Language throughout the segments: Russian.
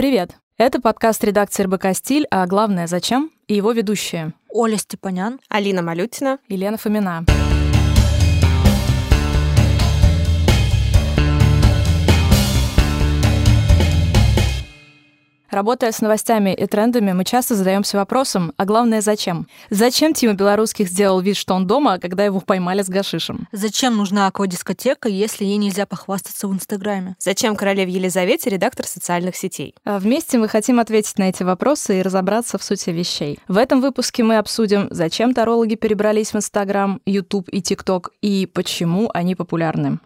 Привет! Это подкаст редакции РБК «Стиль», а главное «Зачем?» и его ведущие Оля Степанян, Алина Малютина и Лена Фомина. Работая с новостями и трендами, мы часто задаемся вопросом, а главное, зачем? Зачем Тима Белорусских сделал вид, что он дома, когда его поймали с гашишем? Зачем нужна аквадискотека, если ей нельзя похвастаться в Инстаграме? Зачем королеве Елизавете редактор социальных сетей? А вместе мы хотим ответить на эти вопросы и разобраться в сути вещей. В этом выпуске мы обсудим, зачем тарологи перебрались в Инстаграм, Ютуб и ТикТок и почему они популярны.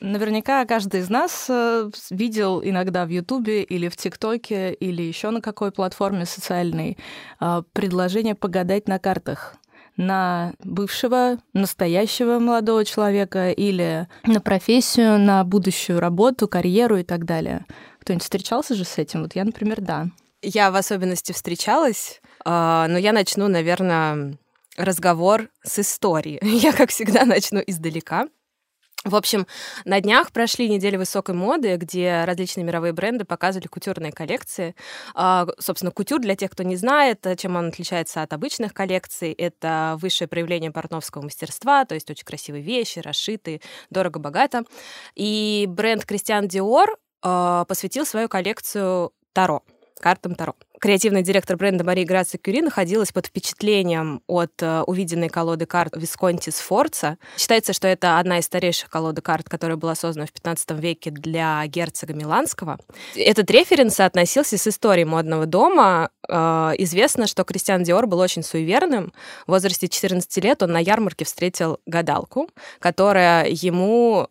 Наверняка каждый из нас э, видел иногда в Ютубе или в ТикТоке или еще на какой платформе социальной э, предложение погадать на картах на бывшего, настоящего молодого человека или на профессию, на будущую работу, карьеру и так далее. Кто-нибудь встречался же с этим? Вот я, например, да. Я в особенности встречалась, а, но я начну, наверное, разговор с истории. Я, как всегда, начну издалека. В общем, на днях прошли недели высокой моды, где различные мировые бренды показывали кутюрные коллекции. А, собственно, кутюр, для тех, кто не знает, чем он отличается от обычных коллекций, это высшее проявление портновского мастерства, то есть очень красивые вещи, расшитые, дорого-богато. И бренд Кристиан Диор посвятил свою коллекцию Таро картам Таро. Креативный директор бренда Мария Грация Кюри находилась под впечатлением от э, увиденной колоды карт Висконти Сфорца. Считается, что это одна из старейших колод карт, которая была создана в 15 веке для герцога Миланского. Этот референс соотносился с историей модного дома. Э, известно, что Кристиан Диор был очень суеверным. В возрасте 14 лет он на ярмарке встретил гадалку, которая ему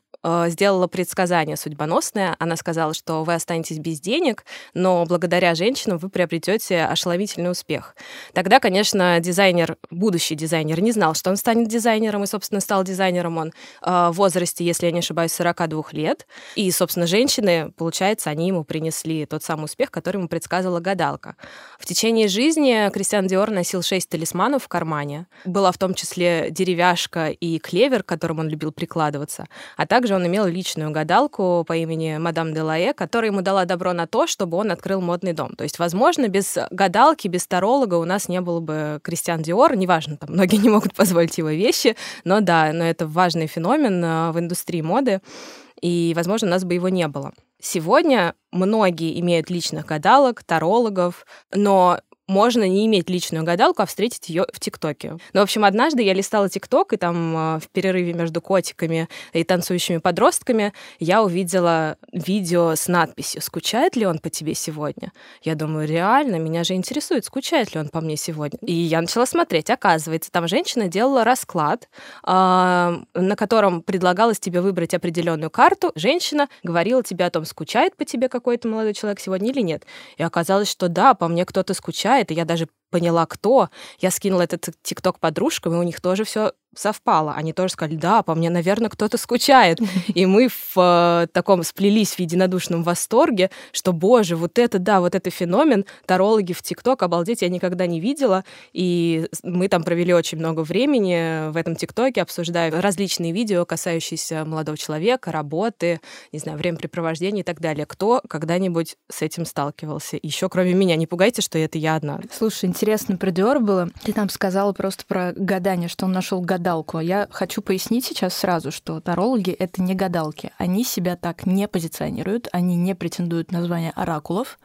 сделала предсказание судьбоносное. Она сказала, что вы останетесь без денег, но благодаря женщинам вы приобретете ошеломительный успех. Тогда, конечно, дизайнер, будущий дизайнер, не знал, что он станет дизайнером, и, собственно, стал дизайнером он э, в возрасте, если я не ошибаюсь, 42 лет. И, собственно, женщины, получается, они ему принесли тот самый успех, который ему предсказывала гадалка. В течение жизни Кристиан Диор носил шесть талисманов в кармане. Была в том числе деревяшка и клевер, к которым он любил прикладываться, а также он имел личную гадалку по имени мадам Делае, которая ему дала добро на то, чтобы он открыл модный дом. То есть, возможно, без гадалки, без таролога у нас не было бы Кристиан Диор. Неважно, там многие не могут позволить его вещи, но да, но это важный феномен э, в индустрии моды, и, возможно, у нас бы его не было. Сегодня многие имеют личных гадалок, тарологов, но можно не иметь личную гадалку, а встретить ее в ТикТоке. Ну, в общем, однажды я листала ТикТок, и там а, в перерыве между котиками и танцующими подростками я увидела видео с надписью «Скучает ли он по тебе сегодня?» Я думаю, реально, меня же интересует, скучает ли он по мне сегодня. И я начала смотреть. Оказывается, там женщина делала расклад, а, на котором предлагалось тебе выбрать определенную карту. Женщина говорила тебе о том, скучает по тебе какой-то молодой человек сегодня или нет. И оказалось, что да, по мне кто-то скучает, это я даже поняла, кто. Я скинула этот тикток подружкам, и у них тоже все совпало. Они тоже сказали, да, по мне, наверное, кто-то скучает. И мы в э, таком сплелись в единодушном восторге, что, боже, вот это, да, вот это феномен. Тарологи в ТикТок, обалдеть, я никогда не видела. И мы там провели очень много времени в этом ТикТоке, обсуждая различные видео, касающиеся молодого человека, работы, не знаю, времяпрепровождения и так далее. Кто когда-нибудь с этим сталкивался? Еще кроме меня. Не пугайте, что это я одна. Слушай, интересно про Диор было. Ты там сказала просто про гадание, что он нашел гадалку. Я хочу пояснить сейчас сразу, что тарологи — это не гадалки. Они себя так не позиционируют, они не претендуют на звание оракулов.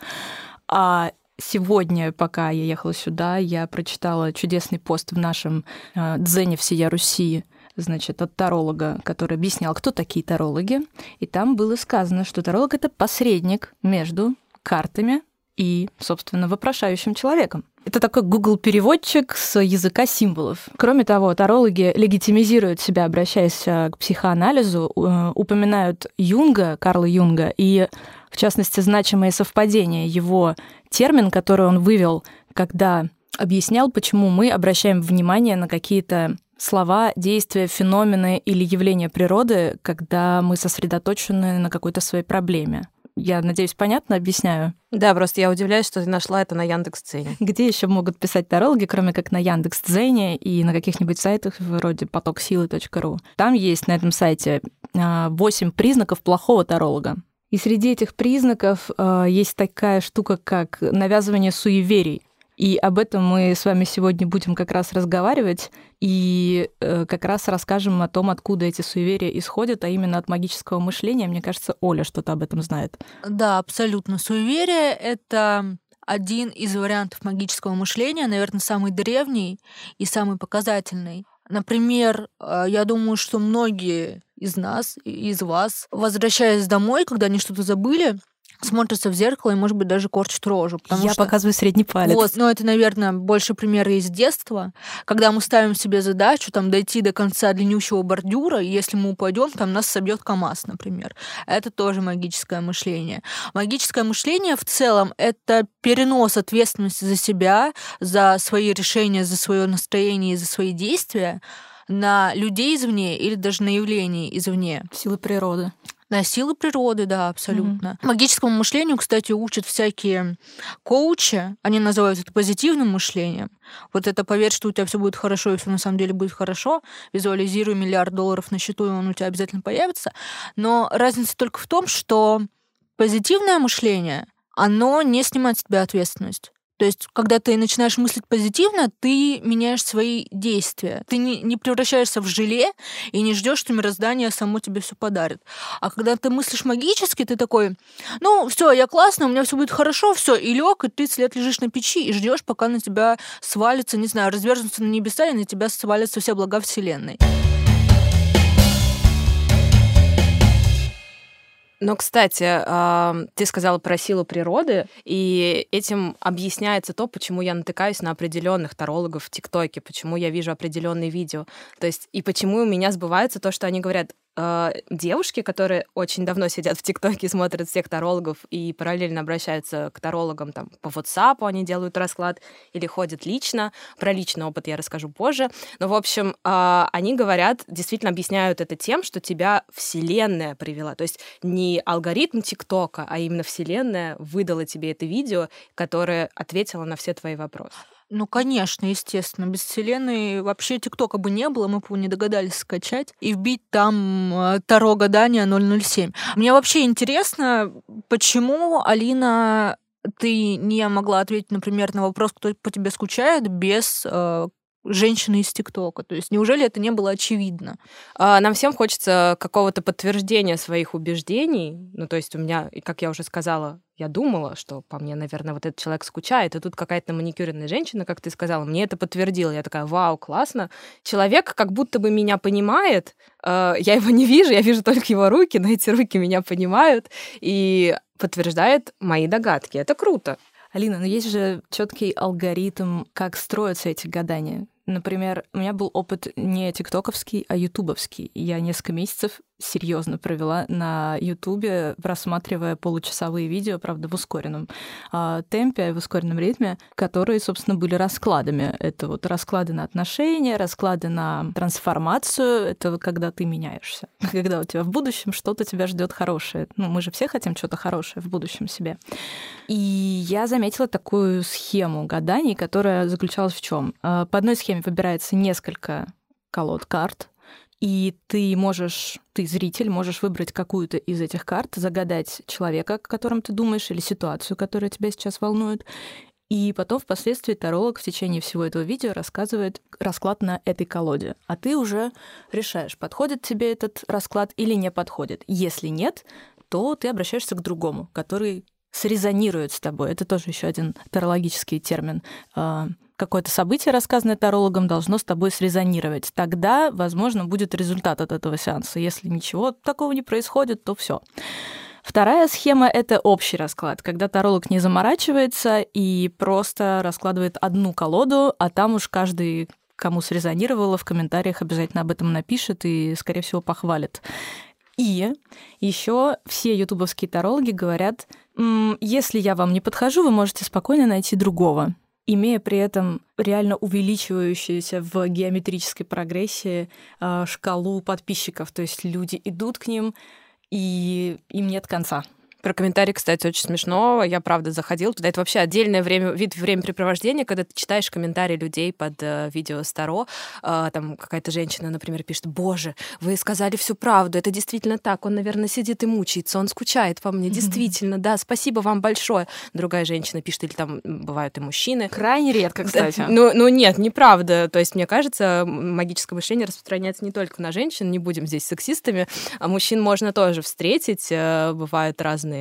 А сегодня, пока я ехала сюда, я прочитала чудесный пост в нашем э, дзене всея Руси, значит, от таролога, который объяснял, кто такие тарологи. И там было сказано, что таролог — это посредник между картами и, собственно, вопрошающим человеком. Это такой Google-переводчик с языка символов. Кроме того, тарологи легитимизируют себя, обращаясь э, к психоанализу, э, упоминают Юнга, Карла Юнга, и, в частности, значимое совпадение, его термин, который он вывел, когда объяснял, почему мы обращаем внимание на какие-то слова, действия, феномены или явления природы, когда мы сосредоточены на какой-то своей проблеме Я надеюсь, понятно объясняю. Да, просто я удивляюсь, что ты нашла это на Яндекс.Цене. Где еще могут писать тарологи, кроме как на Яндекс.Дзене и на каких-нибудь сайтах вроде потоксилы.ру. Там есть на этом сайте 8 признаков плохого таролога. И среди этих признаков э, есть такая штука, как навязывание суеверий. И об этом мы с вами сегодня будем как раз разговаривать и э, как раз расскажем о том, откуда эти суеверия исходят, а именно от магического мышления. Мне кажется, Оля что-то об этом знает. Да, абсолютно. Суеверие — это один из вариантов магического мышления, наверное, самый древний и самый показательный. Например, э, я думаю, что многие из нас, из вас, возвращаясь домой, когда они что-то забыли, смотрятся в зеркало и, может быть, даже корчат рожу. Я что... показываю средний палец. Вот, но это, наверное, больше примеры из детства, когда мы ставим себе задачу там дойти до конца длиннющего бордюра, и если мы упадем, там нас собьет КАМАЗ, например. Это тоже магическое мышление. Магическое мышление в целом это перенос ответственности за себя, за свои решения, за свое настроение и за свои действия на людей извне или даже на явления извне. Силы природы. На силы природы, да, абсолютно. Mm-hmm. Магическому мышлению, кстати, учат всякие коучи. Они называют это позитивным мышлением. Вот это поверь, что у тебя все будет хорошо, и все на самом деле будет хорошо. Визуализируй миллиард долларов на счету, и он у тебя обязательно появится. Но разница только в том, что позитивное мышление, оно не снимает с тебя ответственность. То есть, когда ты начинаешь мыслить позитивно, ты меняешь свои действия. Ты не, не превращаешься в желе и не ждешь, что мироздание само тебе все подарит. А когда ты мыслишь магически, ты такой, ну, все, я классно, у меня все будет хорошо, все, и лег, и 30 лет лежишь на печи и ждешь, пока на тебя свалится, не знаю, разверзнутся на небеса, и на тебя свалятся все блага Вселенной. Но, кстати, ты сказала про силу природы, и этим объясняется то, почему я натыкаюсь на определенных тарологов в ТикТоке, почему я вижу определенные видео. То есть, и почему у меня сбывается то, что они говорят, э, девушки, которые очень давно сидят в ТикТоке, смотрят всех тарологов и параллельно обращаются к тарологам там по WhatsApp, они делают расклад или ходят лично. Про личный опыт я расскажу позже. Но, в общем, э, они говорят, действительно объясняют это тем, что тебя Вселенная привела. То есть не алгоритм ТикТока, а именно Вселенная выдала тебе это видео, которое ответило на все твои вопросы. Ну, конечно, естественно. Без вселенной вообще ТикТока бы не было, мы бы не догадались скачать и вбить там э, Таро гадания 007. Мне вообще интересно, почему, Алина, ты не могла ответить, например, на вопрос, кто по тебе скучает, без э, женщины из ТикТока. То есть неужели это не было очевидно? А, нам всем хочется какого-то подтверждения своих убеждений. Ну, то есть у меня, как я уже сказала, я думала, что по мне, наверное, вот этот человек скучает, и тут какая-то маникюренная женщина, как ты сказала, мне это подтвердила. Я такая, вау, классно. Человек как будто бы меня понимает, э, я его не вижу, я вижу только его руки, но эти руки меня понимают и подтверждает мои догадки. Это круто. Алина, но есть же четкий алгоритм, как строятся эти гадания. Например, у меня был опыт не тиктоковский, а ютубовский. Я несколько месяцев серьезно провела на Ютубе, просматривая получасовые видео, правда, в ускоренном э, темпе, в ускоренном ритме, которые, собственно, были раскладами. Это вот расклады на отношения, расклады на трансформацию. Это когда ты меняешься. Когда у тебя в будущем что-то тебя ждет хорошее. Ну, мы же все хотим что-то хорошее в будущем себе. И я заметила такую схему гаданий, которая заключалась в чем? А, по одной схеме выбирается несколько колод карт, и ты можешь, ты зритель, можешь выбрать какую-то из этих карт, загадать человека, о котором ты думаешь, или ситуацию, которая тебя сейчас волнует. И потом впоследствии таролог в течение всего этого видео рассказывает расклад на этой колоде. А ты уже решаешь, подходит тебе этот расклад или не подходит. Если нет, то ты обращаешься к другому, который срезонирует с тобой. Это тоже еще один тарологический термин а, какое-то событие, рассказанное тарологом, должно с тобой срезонировать. Тогда, возможно, будет результат от этого сеанса. Если ничего такого не происходит, то все. Вторая схема — это общий расклад, когда таролог не заморачивается и просто раскладывает одну колоду, а там уж каждый кому срезонировало, в комментариях обязательно об этом напишет и, скорее всего, похвалит. И еще все ютубовские тарологи говорят, если я вам не подхожу, вы можете спокойно найти другого имея при этом реально увеличивающуюся в геометрической прогрессии э, шкалу подписчиков. То есть люди идут к ним, и им нет конца. Про комментарии, кстати, очень смешно. Я, правда, заходила туда. Это вообще отдельное время, вид времяпрепровождения, когда ты читаешь комментарии людей под э, видео Старо. Э, там какая-то женщина, например, пишет, «Боже, вы сказали всю правду, это действительно так. Он, наверное, сидит и мучается, он скучает по мне. Действительно, да, спасибо вам большое». Другая женщина пишет, или там бывают и мужчины. Крайне редко, кстати. Ну, ну нет, неправда. То есть, мне кажется, магическое мышление распространяется не только на женщин, не будем здесь сексистами, а мужчин можно тоже встретить. Э, бывают разные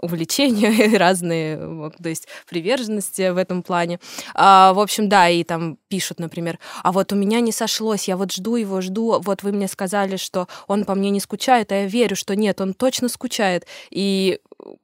увлечения, разные, то есть, приверженности в этом плане. А, в общем, да, и там пишут, например, а вот у меня не сошлось, я вот жду его, жду, вот вы мне сказали, что он по мне не скучает, а я верю, что нет, он точно скучает. И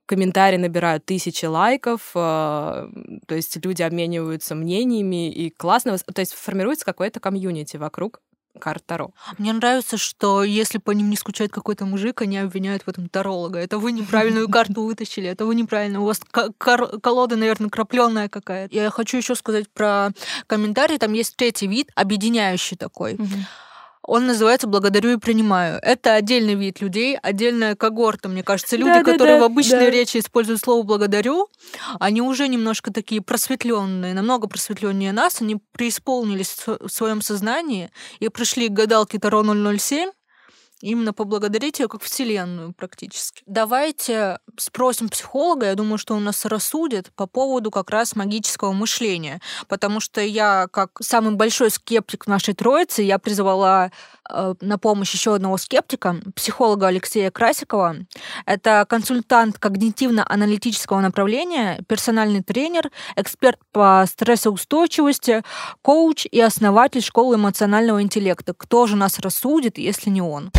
комментарии набирают тысячи лайков, э, то есть люди обмениваются мнениями, и классно, то есть формируется какое-то комьюнити вокруг карт Таро. Мне нравится, что если по ним не скучает какой-то мужик, они обвиняют в этом таролога. Это вы неправильную карту вытащили, это вы неправильно. У вас колода, наверное, крапленная какая-то. Я хочу еще сказать про комментарии. Там есть третий вид, объединяющий такой. Угу. Он называется «Благодарю и принимаю». Это отдельный вид людей, отдельная когорта, мне кажется. Люди, да, которые да, в обычной да. речи используют слово «благодарю», они уже немножко такие просветленные, намного просветленнее нас. Они преисполнились в своем сознании и пришли к гадалке Таро 007, именно поблагодарить ее как вселенную практически. Давайте спросим психолога, я думаю, что он нас рассудит по поводу как раз магического мышления, потому что я, как самый большой скептик в нашей троице, я призвала на помощь еще одного скептика, психолога Алексея Красикова. Это консультант когнитивно-аналитического направления, персональный тренер, эксперт по стрессоустойчивости, коуч и основатель школы эмоционального интеллекта. Кто же нас рассудит, если не он?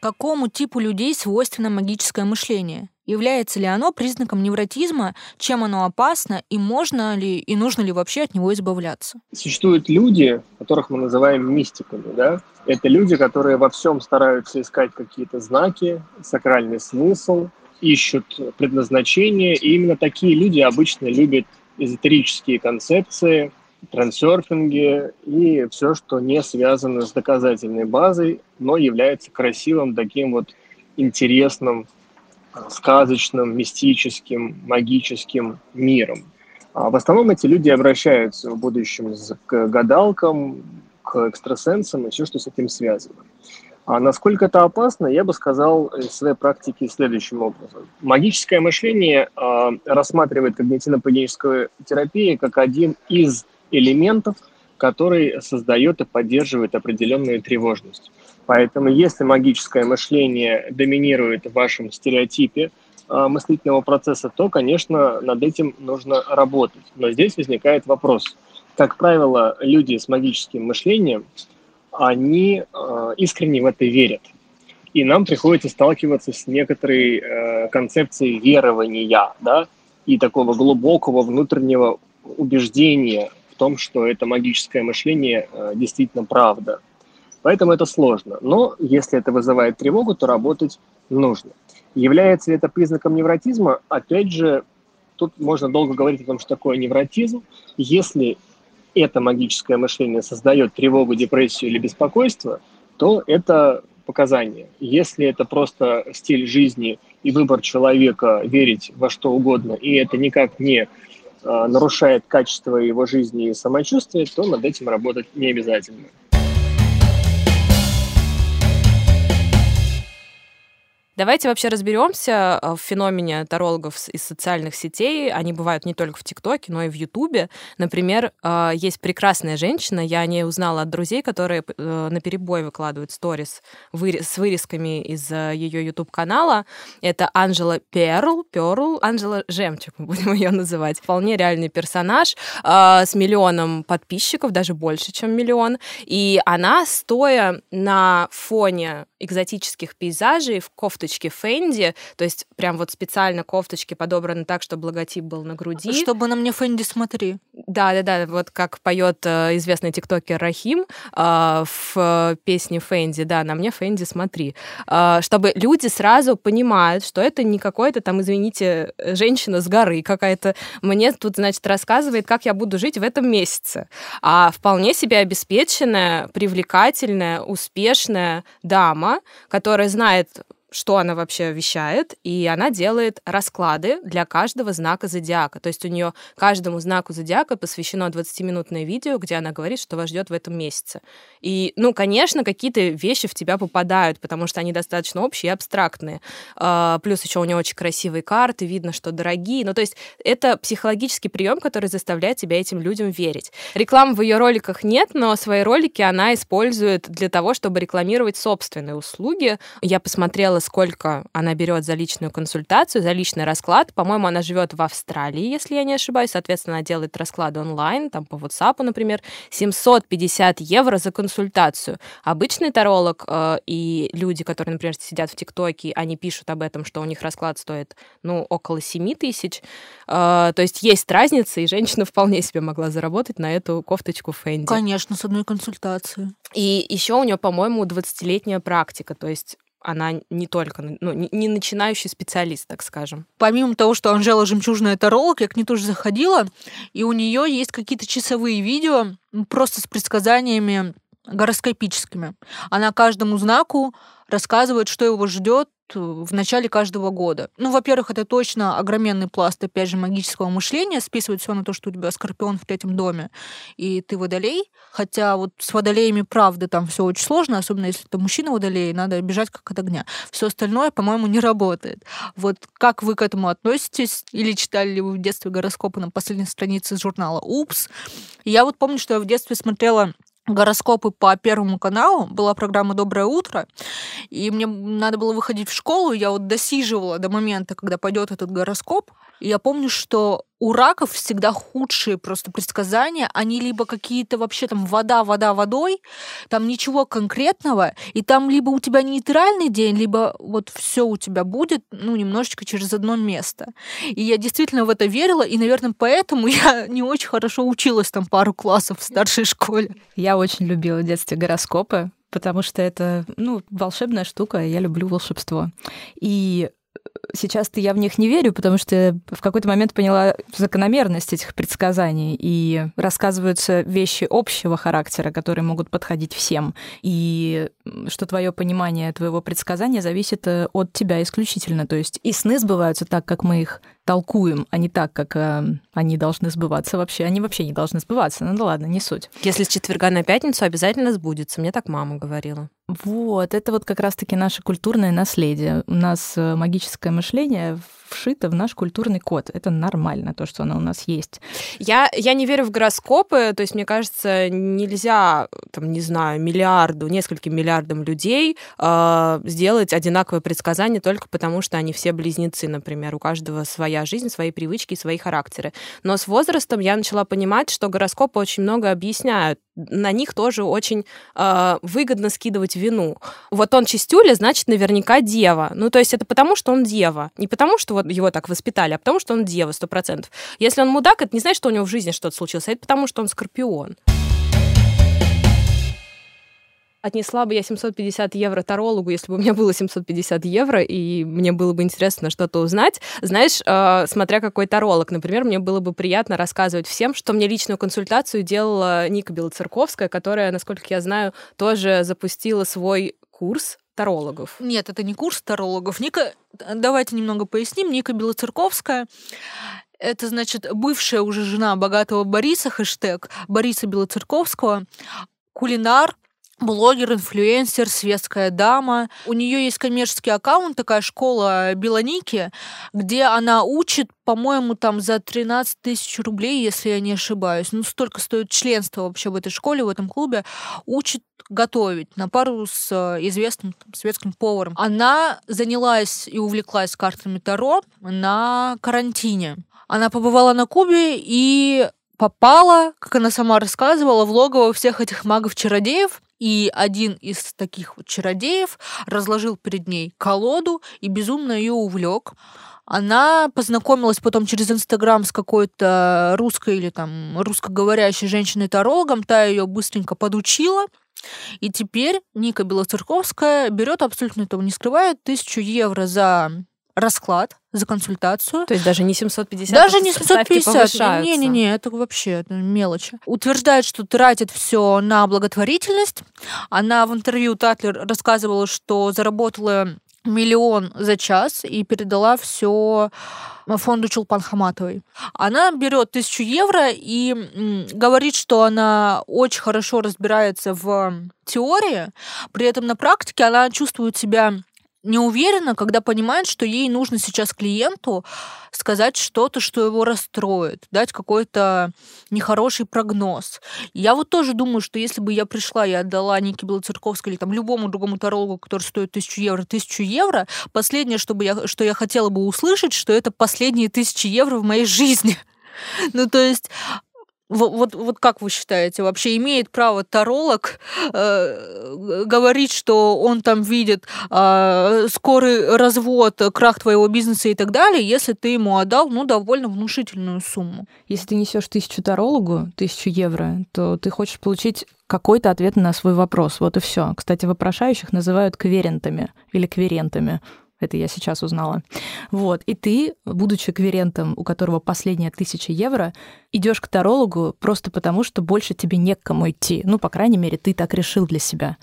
Какому типу людей свойственно магическое мышление? Является ли оно признаком невротизма, чем оно опасно, и можно ли и нужно ли вообще от него избавляться? Существуют люди, которых мы называем мистиками, да? Это люди, которые во всем стараются искать какие-то знаки, сакральный смысл, ищут предназначение, и именно такие люди обычно любят эзотерические концепции, трансерфинге и все, что не связано с доказательной базой, но является красивым таким вот интересным, сказочным, мистическим, магическим миром. А в основном эти люди обращаются в будущем к гадалкам, к экстрасенсам и все, что с этим связано. А насколько это опасно, я бы сказал из своей практики следующим образом. Магическое мышление э, рассматривает когнитивно-поведенческую терапию как один из элементов, который создает и поддерживает определенную тревожность. Поэтому если магическое мышление доминирует в вашем стереотипе э, мыслительного процесса, то, конечно, над этим нужно работать. Но здесь возникает вопрос. Как правило, люди с магическим мышлением, они э, искренне в это верят. И нам приходится сталкиваться с некоторой э, концепцией верования, да, и такого глубокого внутреннего убеждения том, что это магическое мышление э, действительно правда. Поэтому это сложно. Но если это вызывает тревогу, то работать нужно. Является ли это признаком невротизма? Опять же, тут можно долго говорить о том, что такое невротизм. Если это магическое мышление создает тревогу, депрессию или беспокойство, то это показание. Если это просто стиль жизни и выбор человека верить во что угодно, и это никак не Э, нарушает качество его жизни и самочувствия, то над этим работать не обязательно. Давайте вообще разберемся э, в феномене тарологов из социальных сетей. Они бывают не только в ТикТоке, но и в Ютубе. Например, э, есть прекрасная женщина, я о ней узнала от друзей, которые э, на перебой выкладывают сторис с вырезками из ее Ютуб-канала. Это Анжела Перл, Перл, Анжела Жемчуг, мы будем ее называть. Вполне реальный персонаж с миллионом подписчиков, даже больше, чем миллион. И она, стоя на фоне экзотических пейзажей в кофточке Фэнди, то есть прям вот специально кофточки подобраны так, чтобы логотип был на груди. Чтобы на мне Фэнди смотри. Да, да, да, вот как поет э, известный тиктокер Рахим э, в песне Фэнди, да, на мне Фэнди смотри, э, чтобы люди сразу понимают, что это не какой-то там, извините, женщина с горы какая-то, мне тут, значит, рассказывает, как я буду жить в этом месяце, а вполне себе обеспеченная, привлекательная, успешная дама, которая знает что она вообще вещает, и она делает расклады для каждого знака зодиака. То есть у нее каждому знаку зодиака посвящено 20-минутное видео, где она говорит, что вас ждет в этом месяце. И, ну, конечно, какие-то вещи в тебя попадают, потому что они достаточно общие и абстрактные. А, плюс еще у нее очень красивые карты, видно, что дорогие. Ну, то есть это психологический прием, который заставляет тебя этим людям верить. Рекламы в ее роликах нет, но свои ролики она использует для того, чтобы рекламировать собственные услуги. Я посмотрела сколько она берет за личную консультацию, за личный расклад. По-моему, она живет в Австралии, если я не ошибаюсь. Соответственно, она делает расклады онлайн, там по WhatsApp, например. 750 евро за консультацию. Обычный таролог э, и люди, которые, например, сидят в ТикТоке, они пишут об этом, что у них расклад стоит, ну, около 7 тысяч. Э, то есть есть разница, и женщина вполне себе могла заработать на эту кофточку Фэнди. Конечно, с одной консультации. И еще у нее, по-моему, 20-летняя практика. То есть она не только, ну, не начинающий специалист, так скажем. Помимо того, что Анжела Жемчужная таролог, я к ней тоже заходила, и у нее есть какие-то часовые видео просто с предсказаниями гороскопическими. Она каждому знаку рассказывает, что его ждет в начале каждого года. Ну, во-первых, это точно огроменный пласт, опять же, магического мышления, списывать все на то, что у тебя скорпион в третьем доме, и ты водолей. Хотя вот с водолеями, правда, там все очень сложно, особенно если это мужчина водолей, надо бежать как от огня. Все остальное, по-моему, не работает. Вот как вы к этому относитесь? Или читали ли вы в детстве гороскопы на последней странице журнала «Упс»? Я вот помню, что я в детстве смотрела гороскопы по Первому каналу, была программа «Доброе утро», и мне надо было выходить в школу, я вот досиживала до момента, когда пойдет этот гороскоп, и я помню, что у раков всегда худшие просто предсказания. Они либо какие-то вообще там вода, вода, водой, там ничего конкретного, и там либо у тебя нейтральный день, либо вот все у тебя будет, ну, немножечко через одно место. И я действительно в это верила, и, наверное, поэтому я не очень хорошо училась там пару классов в старшей школе. Я очень любила в детстве гороскопы, потому что это, ну, волшебная штука, я люблю волшебство. И сейчас-то я в них не верю, потому что в какой-то момент поняла закономерность этих предсказаний, и рассказываются вещи общего характера, которые могут подходить всем, и что твое понимание твоего предсказания зависит э, от тебя исключительно. То есть и сны сбываются так, как мы их толкуем, а не так, как э, они должны сбываться вообще. Они вообще не должны сбываться. Ну да ладно, не суть. Если с четверга на пятницу обязательно сбудется. Мне так мама говорила. Вот, это вот как раз-таки наше культурное наследие. У нас э, магическое мышление вшито в наш культурный код. Это нормально, то, что оно у нас есть. Я, я не верю в гороскопы, то есть, мне кажется, нельзя, там, не знаю, миллиарду, нескольким миллиардам людей э, сделать одинаковое предсказание только потому, что они все близнецы, например. У каждого своя жизнь, свои привычки, свои характеры. Но с возрастом я начала понимать, что гороскопы очень много объясняют на них тоже очень э, выгодно скидывать вину. Вот он чистюля, значит, наверняка дева. Ну, то есть это потому, что он дева. Не потому, что вот его так воспитали, а потому, что он дева, сто процентов. Если он мудак, это не значит, что у него в жизни что-то случилось, а это потому, что он скорпион отнесла бы я 750 евро тарологу, если бы у меня было 750 евро, и мне было бы интересно что-то узнать. Знаешь, э, смотря какой таролог, например, мне было бы приятно рассказывать всем, что мне личную консультацию делала Ника Белоцерковская, которая, насколько я знаю, тоже запустила свой курс тарологов. Нет, это не курс тарологов. Ника, давайте немного поясним. Ника Белоцерковская это, значит, бывшая уже жена богатого Бориса, хэштег Бориса Белоцерковского, кулинар, блогер, инфлюенсер, светская дама. У нее есть коммерческий аккаунт, такая школа Белоники, где она учит, по-моему, там за 13 тысяч рублей, если я не ошибаюсь. Ну, столько стоит членство вообще в этой школе, в этом клубе. Учит готовить на пару с э, известным там, светским поваром. Она занялась и увлеклась картами Таро на карантине. Она побывала на Кубе и попала, как она сама рассказывала, в логово всех этих магов-чародеев, и один из таких вот чародеев разложил перед ней колоду и безумно ее увлек. Она познакомилась потом через Инстаграм с какой-то русской или там русскоговорящей женщиной-тарологом, та ее быстренько подучила. И теперь Ника Белоцерковская берет, абсолютно этого не скрывает, тысячу евро за расклад за консультацию. То есть даже не 750, даже не 750. Не-не-не, это вообще это мелочи. Утверждает, что тратит все на благотворительность. Она в интервью Татлер рассказывала, что заработала миллион за час и передала все фонду Чулпан Хаматовой. Она берет тысячу евро и говорит, что она очень хорошо разбирается в теории, при этом на практике она чувствует себя не уверена, когда понимает, что ей нужно сейчас клиенту сказать что-то, что его расстроит, дать какой-то нехороший прогноз. Я вот тоже думаю, что если бы я пришла и отдала Нике Белоцерковской или там любому другому тарологу, который стоит тысячу евро, тысячу евро, последнее, что, бы я, что я хотела бы услышать, что это последние тысячи евро в моей жизни. Ну, то есть вот, вот, вот как вы считаете, вообще имеет право таролог э, говорить, что он там видит э, скорый развод, крах твоего бизнеса и так далее, если ты ему отдал, ну, довольно внушительную сумму? Если ты несешь тысячу тарологу, тысячу евро, то ты хочешь получить какой-то ответ на свой вопрос. Вот и все. Кстати, вопрошающих называют кверентами или кверентами. Это я сейчас узнала. Вот. И ты, будучи кверентом, у которого последняя тысяча евро, идешь к тарологу просто потому, что больше тебе не к кому идти. Ну, по крайней мере, ты так решил для себя.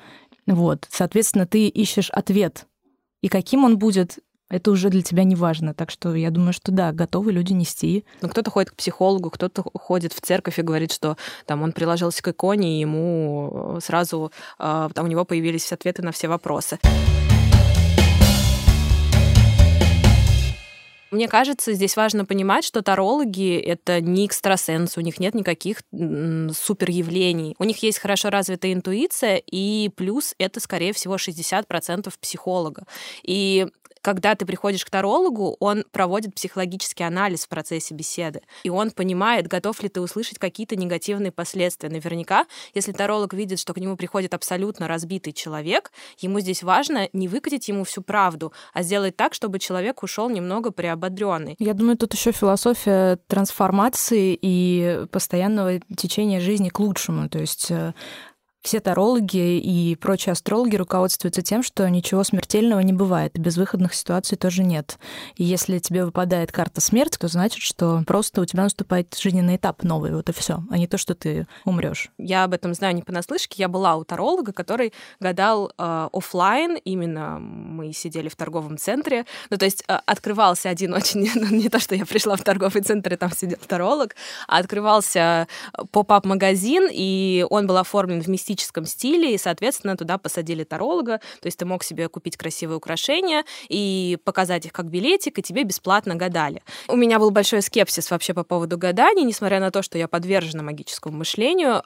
Вот. Соответственно, ты ищешь ответ. И каким он будет, это уже для тебя не важно. Так что я думаю, что да, готовы люди нести. Ну, кто-то ходит к психологу, кто-то ходит в церковь и говорит, что там он приложился к иконе, и ему сразу э, там у него появились ответы на все вопросы. Мне кажется, здесь важно понимать, что тарологи — это не экстрасенсы, у них нет никаких супер явлений. У них есть хорошо развитая интуиция, и плюс это, скорее всего, 60% психолога. И когда ты приходишь к тарологу, он проводит психологический анализ в процессе беседы, и он понимает, готов ли ты услышать какие-то негативные последствия. Наверняка, если таролог видит, что к нему приходит абсолютно разбитый человек, ему здесь важно не выкатить ему всю правду, а сделать так, чтобы человек ушел немного приободренный. Я думаю, тут еще философия трансформации и постоянного течения жизни к лучшему. То есть э, все тарологи и прочие астрологи руководствуются тем, что ничего смертельного не бывает, и безвыходных ситуаций тоже нет. И если тебе выпадает карта смерти, то значит, что просто у тебя наступает жизненный этап новый, вот и все, а не то, что ты умрешь. Я об этом знаю не понаслышке. Я была у таролога, который гадал э, офлайн, именно мы сидели в торговом центре. Ну, то есть э, открывался один очень... Ну, не то, что я пришла в торговый центр, и там сидел таролог, а открывался поп-ап-магазин, и он был оформлен в мистическом классическом стиле, и, соответственно, туда посадили таролога, то есть ты мог себе купить красивые украшения и показать их как билетик, и тебе бесплатно гадали. У меня был большой скепсис вообще по поводу гаданий, несмотря на то, что я подвержена магическому мышлению,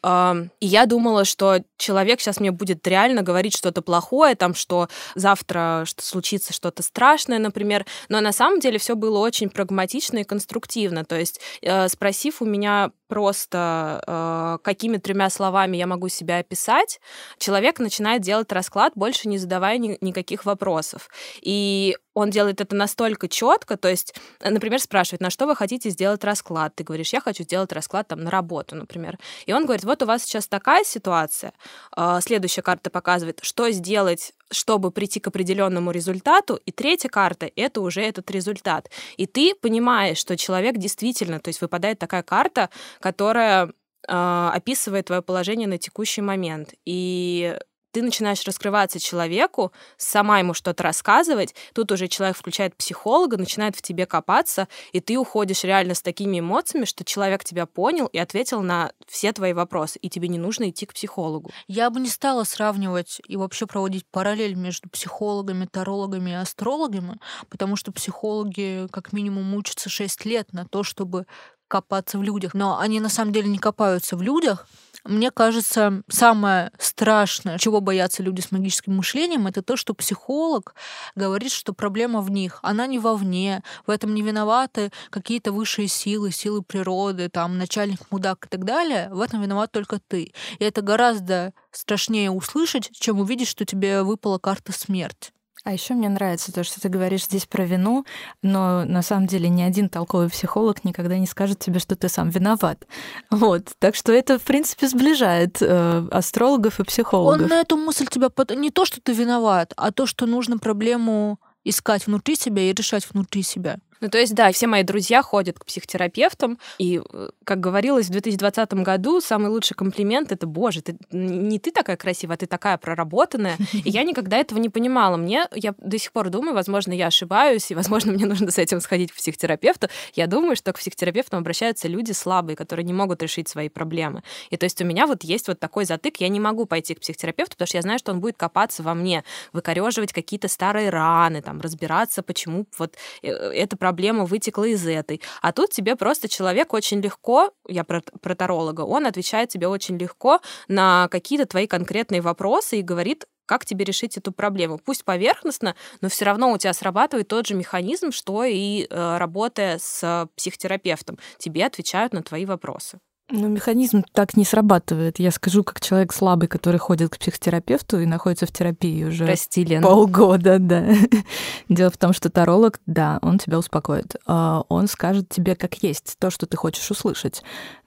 и я думала, что человек сейчас мне будет реально говорить что-то плохое, там, что завтра что случится что-то страшное, например, но на самом деле все было очень прагматично и конструктивно, то есть э, спросив у меня просто э, какими тремя словами я могу себя описать, человек начинает делать расклад, больше не задавая ни, никаких вопросов. И он делает это настолько четко, то есть, э, например, спрашивает, на что вы хотите сделать расклад? Ты говоришь, я хочу сделать расклад там на работу, например. И он говорит, вот у вас сейчас такая ситуация. А, следующая карта показывает, что сделать, чтобы прийти к определенному результату. И третья карта — это уже этот результат. И ты понимаешь, что человек действительно, то есть выпадает такая карта, которая описывает твое положение на текущий момент. И ты начинаешь раскрываться человеку, сама ему что-то рассказывать, тут уже человек включает психолога, начинает в тебе копаться, и ты уходишь реально с такими эмоциями, что человек тебя понял и ответил на все твои вопросы, и тебе не нужно идти к психологу. Я бы не стала сравнивать и вообще проводить параллель между психологами, тарологами и астрологами, потому что психологи как минимум учатся 6 лет на то, чтобы копаться в людях. Но они на самом деле не копаются в людях, мне кажется, самое страшное, чего боятся люди с магическим мышлением, это то, что психолог говорит, что проблема в них. Она не вовне. В этом не виноваты какие-то высшие силы, силы природы, там, начальник мудак и так далее. В этом виноват только ты. И это гораздо страшнее услышать, чем увидеть, что тебе выпала карта смерть. А еще мне нравится то, что ты говоришь здесь про вину, но на самом деле ни один толковый психолог никогда не скажет тебе, что ты сам виноват. Вот. Так что это, в принципе, сближает э, астрологов и психологов. Он на эту мысль тебя... Не то, что ты виноват, а то, что нужно проблему искать внутри себя и решать внутри себя. Ну, то есть, да, все мои друзья ходят к психотерапевтам, и, э, как говорилось, в 2020 году самый лучший комплимент — это, боже, ты, не ты такая красивая, а ты такая проработанная. И я никогда этого не понимала. Мне, я до сих пор думаю, возможно, я ошибаюсь, и, возможно, мне нужно с этим сходить к психотерапевту. Я думаю, что к психотерапевтам обращаются люди слабые, которые не могут решить свои проблемы. И то есть у меня вот есть вот такой затык, я не могу пойти к психотерапевту, потому что я знаю, что он будет копаться во мне, выкореживать какие-то старые раны, там, разбираться, почему вот э, эта проблема вытекла из этой. А тут тебе просто человек очень легко, я про, про таролога, он отвечает тебе очень легко на какие-то твои конкретные вопросы и говорит, как тебе решить эту проблему. Пусть поверхностно, но все равно у тебя срабатывает тот же механизм, что и э, работая с психотерапевтом. Тебе отвечают на твои вопросы. Ну, механизм так не срабатывает. Я скажу, как человек слабый, который ходит к психотерапевту и находится в терапии уже Прости, Лен. полгода, да. Дело в том, что таролог, да, он тебя успокоит. А он скажет тебе, как есть, то, что ты хочешь услышать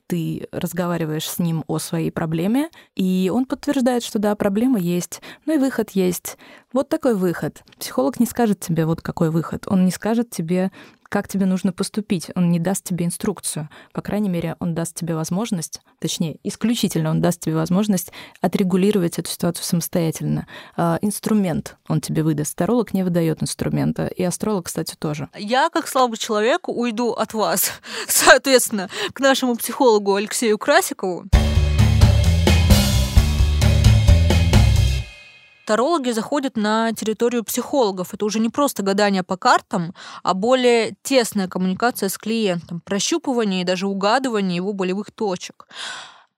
ты разговариваешь с ним о своей проблеме, и он подтверждает, что да, проблема есть, ну и выход есть. Вот такой выход. Психолог не скажет тебе, вот какой выход. Он не скажет тебе, как тебе нужно поступить. Он не даст тебе инструкцию. По крайней мере, он даст тебе возможность, точнее, исключительно он даст тебе возможность отрегулировать эту ситуацию самостоятельно. А, инструмент он тебе выдаст. Таролог не выдает инструмента. И астролог, кстати, тоже. Я, как слабый человек, уйду от вас, соответственно, к нашему психологу Алексею Красикову. Тарологи заходят на территорию психологов. Это уже не просто гадание по картам, а более тесная коммуникация с клиентом, прощупывание и даже угадывание его болевых точек.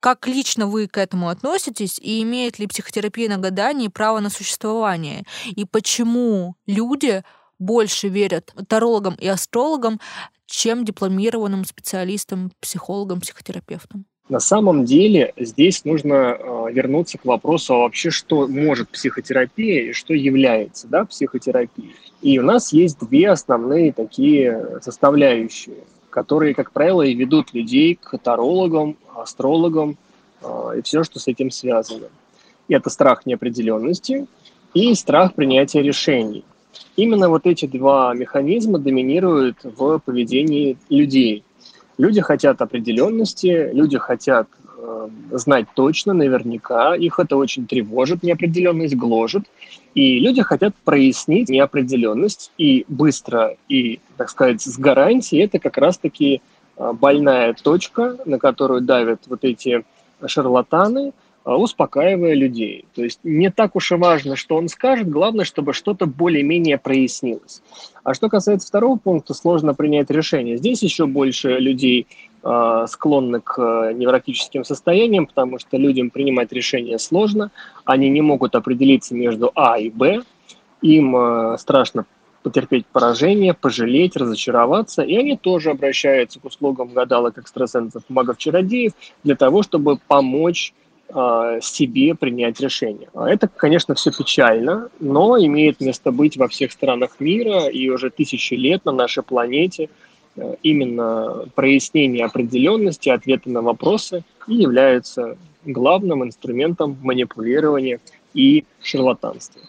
Как лично вы к этому относитесь и имеет ли психотерапия на гадании право на существование? И почему люди больше верят тарологам и астрологам, чем дипломированным специалистам, психологам, психотерапевтам? На самом деле здесь нужно э, вернуться к вопросу а вообще, что может психотерапия и что является да, психотерапией. И у нас есть две основные такие составляющие, которые, как правило, и ведут людей к тарологам, астрологам э, и все, что с этим связано. И это страх неопределенности и страх принятия решений. Именно вот эти два механизма доминируют в поведении людей – Люди хотят определенности, люди хотят э, знать точно, наверняка. Их это очень тревожит, неопределенность гложет. И люди хотят прояснить неопределенность и быстро, и, так сказать, с гарантией. Это как раз-таки э, больная точка, на которую давят вот эти шарлатаны – успокаивая людей. То есть не так уж и важно, что он скажет, главное, чтобы что-то более-менее прояснилось. А что касается второго пункта, сложно принять решение. Здесь еще больше людей э, склонны к невротическим состояниям, потому что людям принимать решения сложно, они не могут определиться между А и Б, им э, страшно потерпеть поражение, пожалеть, разочароваться, и они тоже обращаются к услугам гадалок, экстрасенсов, магов-чародеев для того, чтобы помочь себе принять решение. А это, конечно, все печально, но имеет место быть во всех странах мира и уже тысячи лет на нашей планете э, именно прояснение определенности, ответы на вопросы и являются главным инструментом манипулирования и шарлатанства.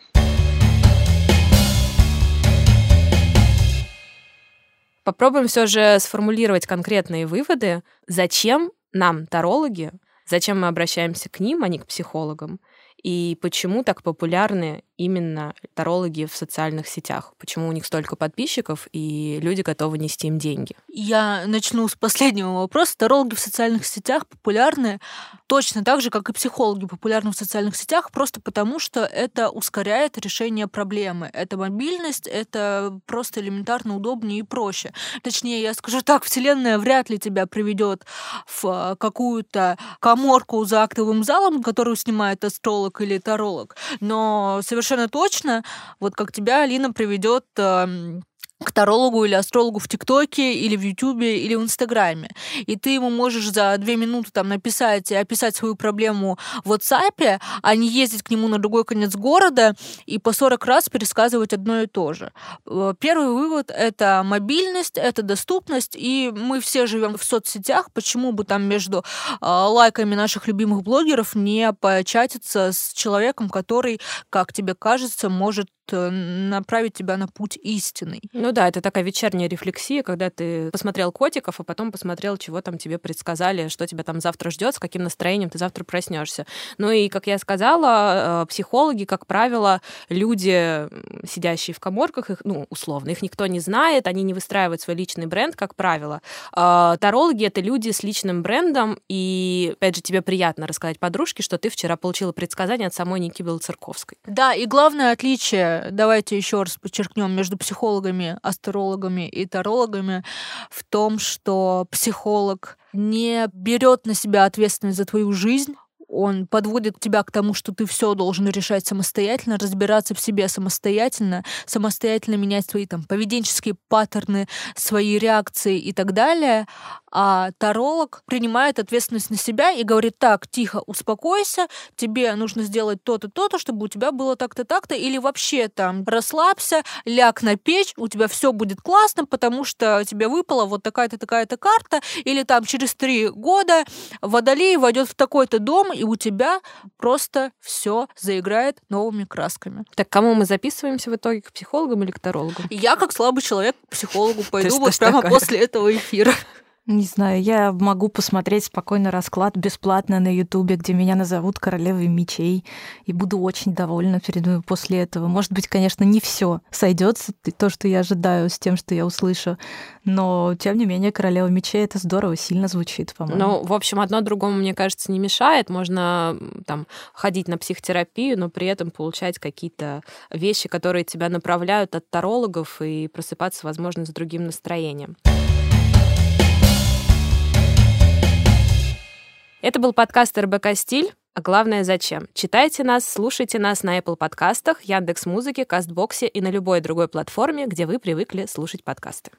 Попробуем все же сформулировать конкретные выводы, зачем нам, тарологи, Зачем мы обращаемся к ним, а не к психологам? И почему так популярны именно тарологи в социальных сетях? Почему у них столько подписчиков и люди готовы нести им деньги? Я начну с последнего вопроса. Тарологи в социальных сетях популярны точно так же, как и психологи популярны в социальных сетях, просто потому что это ускоряет решение проблемы. Это мобильность, это просто элементарно удобнее и проще. Точнее, я скажу так, Вселенная вряд ли тебя приведет в какую-то коморку за актовым залом, которую снимает астролог или таролог. Но совершенно точно, вот как тебя Алина приведет эм, к тарологу или астрологу в ТикТоке или в Ютубе или в Инстаграме. И ты ему можешь за две минуты там написать описать свою проблему в WhatsApp, а не ездить к нему на другой конец города и по 40 раз пересказывать одно и то же. Э, первый вывод — это мобильность, это доступность, и мы все живем в соцсетях, почему бы там между э, лайками наших любимых блогеров не початиться с человеком, который, как тебе кажется, может направить тебя на путь истинный. Ну да, это такая вечерняя рефлексия, когда ты посмотрел котиков, а потом посмотрел, чего там тебе предсказали, что тебя там завтра ждет, с каким настроением ты завтра проснешься. Ну и, как я сказала, э, психологи, как правило, люди, сидящие в коморках, их, ну, условно, их никто не знает, они не выстраивают свой личный бренд, как правило. А, тарологи — это люди с личным брендом, и, опять же, тебе приятно рассказать подружке, что ты вчера получила предсказание от самой Ники Белоцерковской. Да, и главное отличие, давайте еще раз подчеркнем, между психологами, астрологами и тарологами в том, что психолог не берет на себя ответственность за твою жизнь, он подводит тебя к тому, что ты все должен решать самостоятельно, разбираться в себе самостоятельно, самостоятельно менять свои там поведенческие паттерны, свои реакции и так далее. А таролог принимает ответственность на себя и говорит, так, тихо, успокойся, тебе нужно сделать то-то, то-то, чтобы у тебя было так-то, так-то, или вообще там расслабься, ляг на печь, у тебя все будет классно, потому что тебе выпала вот такая-то, такая-то карта, или там через три года водолей войдет в такой-то дом, и у тебя просто все заиграет новыми красками. Так кому мы записываемся в итоге, к психологам или к тарологам? Я, как слабый человек, к психологу пойду вот прямо после этого эфира. Не знаю, я могу посмотреть спокойно расклад бесплатно на Ютубе, где меня назовут королевой мечей, и буду очень довольна перед после этого. Может быть, конечно, не все сойдется, то, что я ожидаю, с тем, что я услышу, но тем не менее королева мечей это здорово, сильно звучит, по-моему. Ну, в общем, одно другому, мне кажется, не мешает. Можно там ходить на психотерапию, но при этом получать какие-то вещи, которые тебя направляют от тарологов и просыпаться, возможно, с другим настроением. Это был подкаст РБК «Стиль». А главное, зачем? Читайте нас, слушайте нас на Apple подкастах, Яндекс Музыке, Кастбоксе и на любой другой платформе, где вы привыкли слушать подкасты.